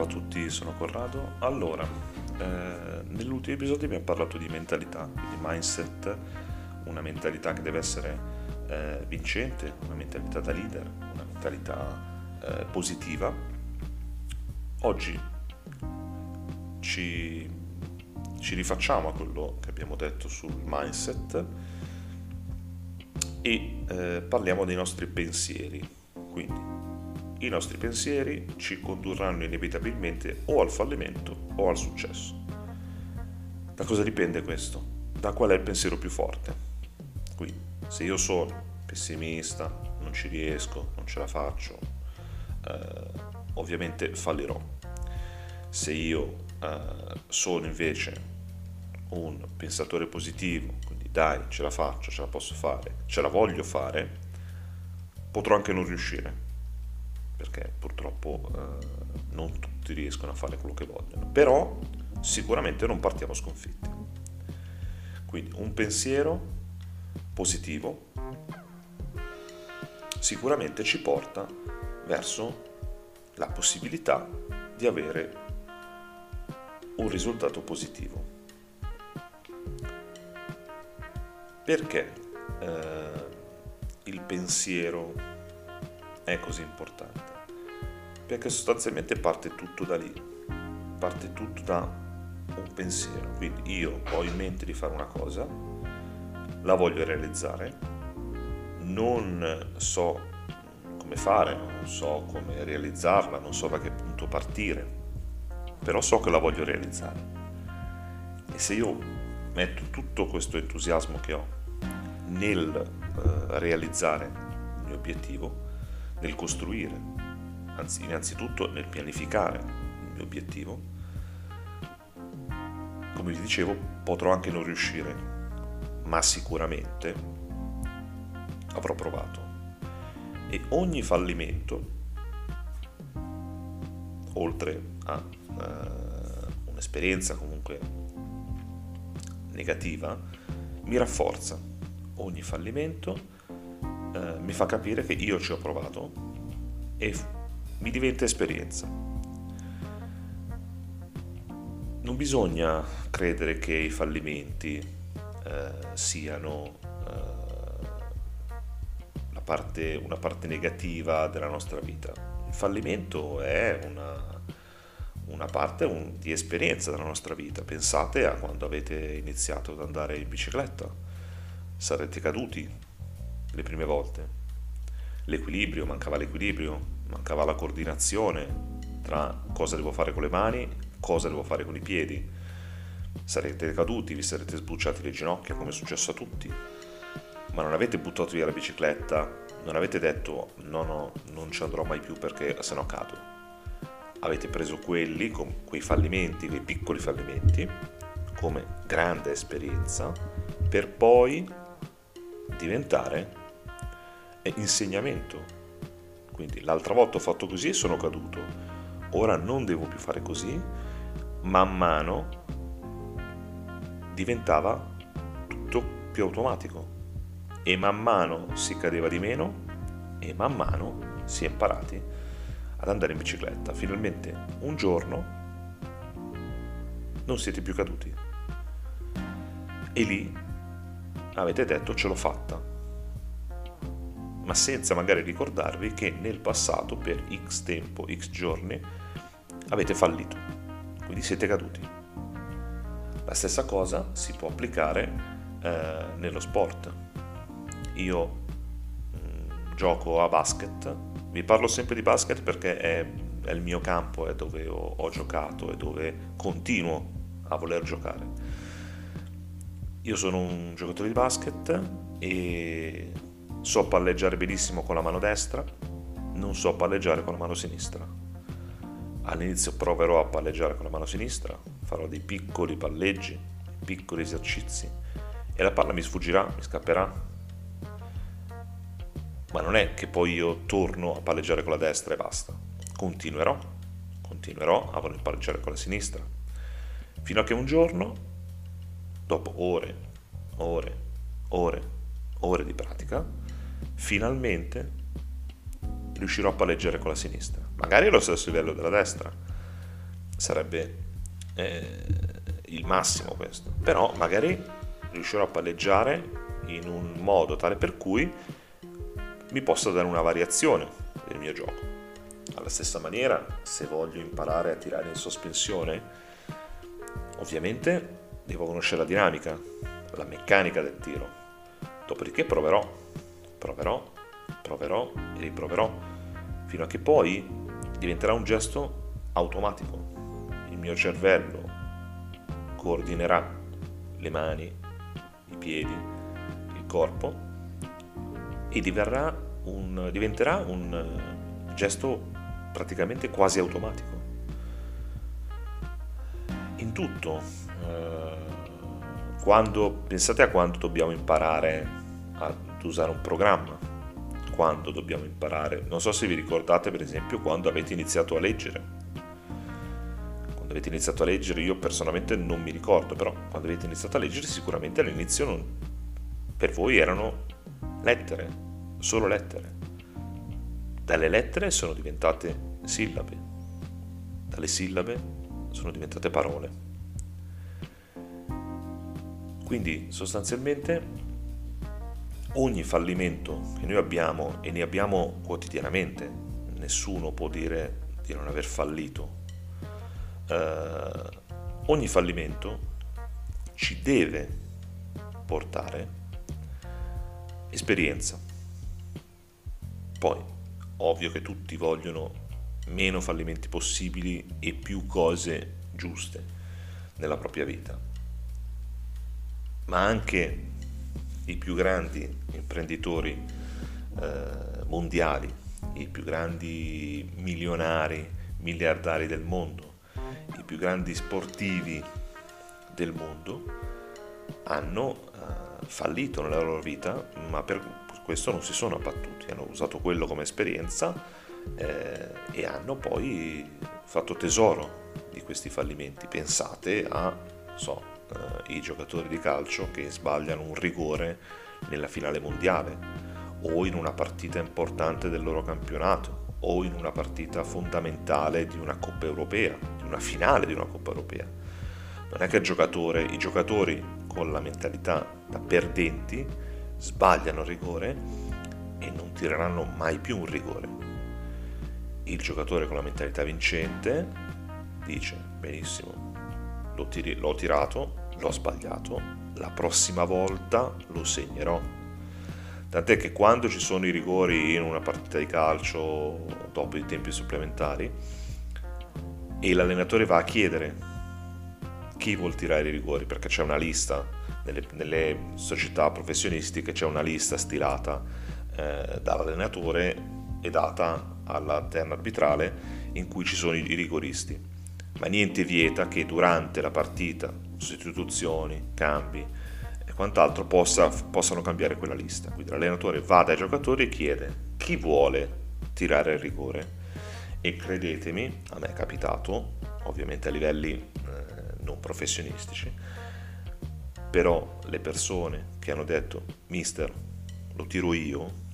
Ciao a tutti, sono Corrado. Allora, eh, nell'ultimo episodio abbiamo parlato di mentalità, di mindset, una mentalità che deve essere eh, vincente, una mentalità da leader, una mentalità eh, positiva. Oggi ci, ci rifacciamo a quello che abbiamo detto sul mindset e eh, parliamo dei nostri pensieri. Quindi i nostri pensieri ci condurranno inevitabilmente o al fallimento o al successo. Da cosa dipende questo? Da qual è il pensiero più forte. Quindi, se io sono pessimista, non ci riesco, non ce la faccio, eh, ovviamente fallirò. Se io eh, sono invece un pensatore positivo, quindi dai, ce la faccio, ce la posso fare, ce la voglio fare, potrò anche non riuscire perché purtroppo eh, non tutti riescono a fare quello che vogliono, però sicuramente non partiamo sconfitti. Quindi un pensiero positivo sicuramente ci porta verso la possibilità di avere un risultato positivo. Perché eh, il pensiero è così importante? perché sostanzialmente parte tutto da lì, parte tutto da un pensiero, quindi io ho in mente di fare una cosa, la voglio realizzare, non so come fare, non so come realizzarla, non so da che punto partire, però so che la voglio realizzare. E se io metto tutto questo entusiasmo che ho nel eh, realizzare il mio obiettivo, nel costruire, anzi innanzitutto nel pianificare il mio obiettivo, come vi dicevo potrò anche non riuscire, ma sicuramente avrò provato. E ogni fallimento, oltre a uh, un'esperienza comunque negativa, mi rafforza. Ogni fallimento uh, mi fa capire che io ci ho provato e mi diventa esperienza. Non bisogna credere che i fallimenti eh, siano eh, parte, una parte negativa della nostra vita. Il fallimento è una, una parte un, di esperienza della nostra vita. Pensate a quando avete iniziato ad andare in bicicletta. Sarete caduti le prime volte. L'equilibrio, mancava l'equilibrio, mancava la coordinazione tra cosa devo fare con le mani, cosa devo fare con i piedi. Sarete caduti, vi sarete sbucciati le ginocchia come è successo a tutti, ma non avete buttato via la bicicletta, non avete detto no no, non ci andrò mai più perché se no cado. Avete preso quelli, quei fallimenti, quei piccoli fallimenti, come grande esperienza, per poi diventare insegnamento. Quindi l'altra volta ho fatto così e sono caduto, ora non devo più fare così, man mano diventava tutto più automatico. E man mano si cadeva di meno e man mano si è imparati ad andare in bicicletta. Finalmente un giorno non siete più caduti. E lì avete detto ce l'ho fatta ma senza magari ricordarvi che nel passato per x tempo, x giorni, avete fallito, quindi siete caduti. La stessa cosa si può applicare eh, nello sport. Io mh, mm, gioco a basket, vi parlo sempre di basket perché è, è il mio campo, è dove ho, ho giocato e dove continuo a voler giocare. Io sono un giocatore di basket e So palleggiare benissimo con la mano destra, non so palleggiare con la mano sinistra. All'inizio proverò a palleggiare con la mano sinistra, farò dei piccoli palleggi, piccoli esercizi e la palla mi sfuggirà, mi scapperà. Ma non è che poi io torno a palleggiare con la destra e basta. Continuerò, continuerò a voler palleggiare con la sinistra. Fino a che un giorno, dopo ore, ore, ore, ore di pratica, finalmente riuscirò a palleggiare con la sinistra. Magari allo stesso livello della destra, sarebbe eh, il massimo questo. Però magari riuscirò a palleggiare in un modo tale per cui mi possa dare una variazione del mio gioco. Alla stessa maniera, se voglio imparare a tirare in sospensione, ovviamente devo conoscere la dinamica, la meccanica del tiro. Dopodiché proverò, proverò, proverò e riproverò, fino a che poi diventerà un gesto automatico. Il mio cervello coordinerà le mani, i piedi, il corpo e un, diventerà un gesto praticamente quasi automatico. In tutto, eh, quando, pensate a quando dobbiamo imparare ad usare un programma, quando dobbiamo imparare, non so se vi ricordate per esempio quando avete iniziato a leggere, quando avete iniziato a leggere, io personalmente non mi ricordo, però quando avete iniziato a leggere sicuramente all'inizio non, per voi erano lettere, solo lettere. Dalle lettere sono diventate sillabe, dalle sillabe sono diventate parole. Quindi sostanzialmente ogni fallimento che noi abbiamo e ne abbiamo quotidianamente, nessuno può dire di non aver fallito eh, ogni fallimento ci deve portare esperienza. Poi, ovvio che tutti vogliono meno fallimenti possibili e più cose giuste nella propria vita. Ma anche i più grandi imprenditori eh, mondiali, i più grandi milionari, miliardari del mondo, i più grandi sportivi del mondo hanno uh, fallito nella loro vita, ma per questo non si sono abbattuti, hanno usato quello come esperienza eh, e hanno poi fatto tesoro di questi fallimenti. Pensate a so, uh, i giocatori di calcio che sbagliano un rigore nella finale mondiale o in una partita importante del loro campionato o in una partita fondamentale di una Coppa Europea, di una finale di una Coppa Europea. Non è che giocatore, i giocatori con la mentalità da perdenti sbagliano il rigore e non tireranno mai più un rigore. Il giocatore con la mentalità vincente dice benissimo, l'ho, tiri- l'ho tirato, l'ho sbagliato, la prossima volta lo segnerò Tant'è che quando ci sono i rigori in una partita di calcio dopo i tempi supplementari e l'allenatore va a chiedere chi vuol tirare i rigori, perché c'è una lista, nelle, nelle società professionistiche c'è una lista stilata eh, dall'allenatore e data alla terna arbitrale in cui ci sono i, rigoristi. Ma niente vieta che durante la partita, sostituzioni, cambi, quant'altro possa, possano cambiare quella lista. Quindi l'allenatore va dai giocatori e chiede chi vuole tirare il rigore. E credetemi, a me è capitato, ovviamente a livelli eh, non professionistici, però le persone che hanno detto mister lo tiro io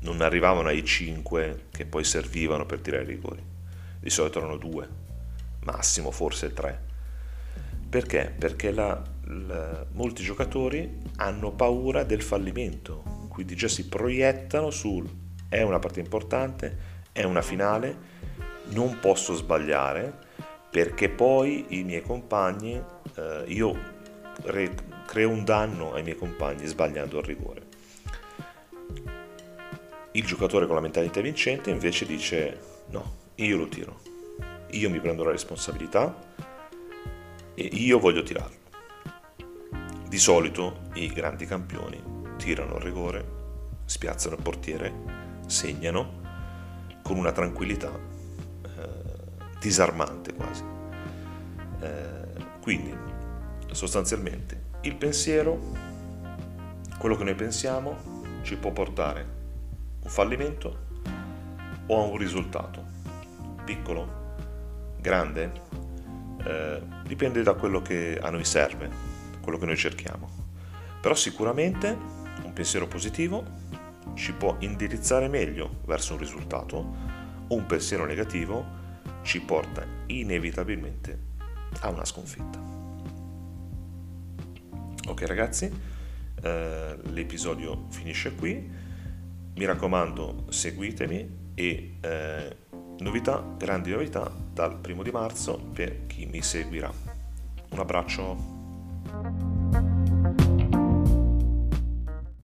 non arrivavano ai 5 che poi servivano per tirare i rigori di solito erano 2 massimo forse 3 perché? Perché la, la, molti giocatori hanno paura del fallimento, quindi già si proiettano sul è una partita importante, è una finale, non posso sbagliare perché poi i miei compagni, eh, io re, creo un danno ai miei compagni sbagliando il rigore. Il giocatore con la mentalità vincente invece dice no, io lo tiro, io mi prendo la responsabilità, e io voglio tirarlo. Di solito i grandi campioni tirano il rigore, spiazzano il portiere, segnano con una tranquillità eh, disarmante quasi. Eh, quindi sostanzialmente il pensiero, quello che noi pensiamo, ci può portare a un fallimento o a un risultato piccolo, grande, eh, dipende da quello che a noi serve, quello che noi cerchiamo. Però sicuramente un pensiero positivo ci può indirizzare meglio verso un risultato un pensiero negativo ci porta inevitabilmente a una sconfitta. Ok ragazzi, eh, l'episodio finisce qui, mi raccomando seguitemi e eh, novità, grandi novità dal primo di marzo per chi mi seguirà. Un abbraccio.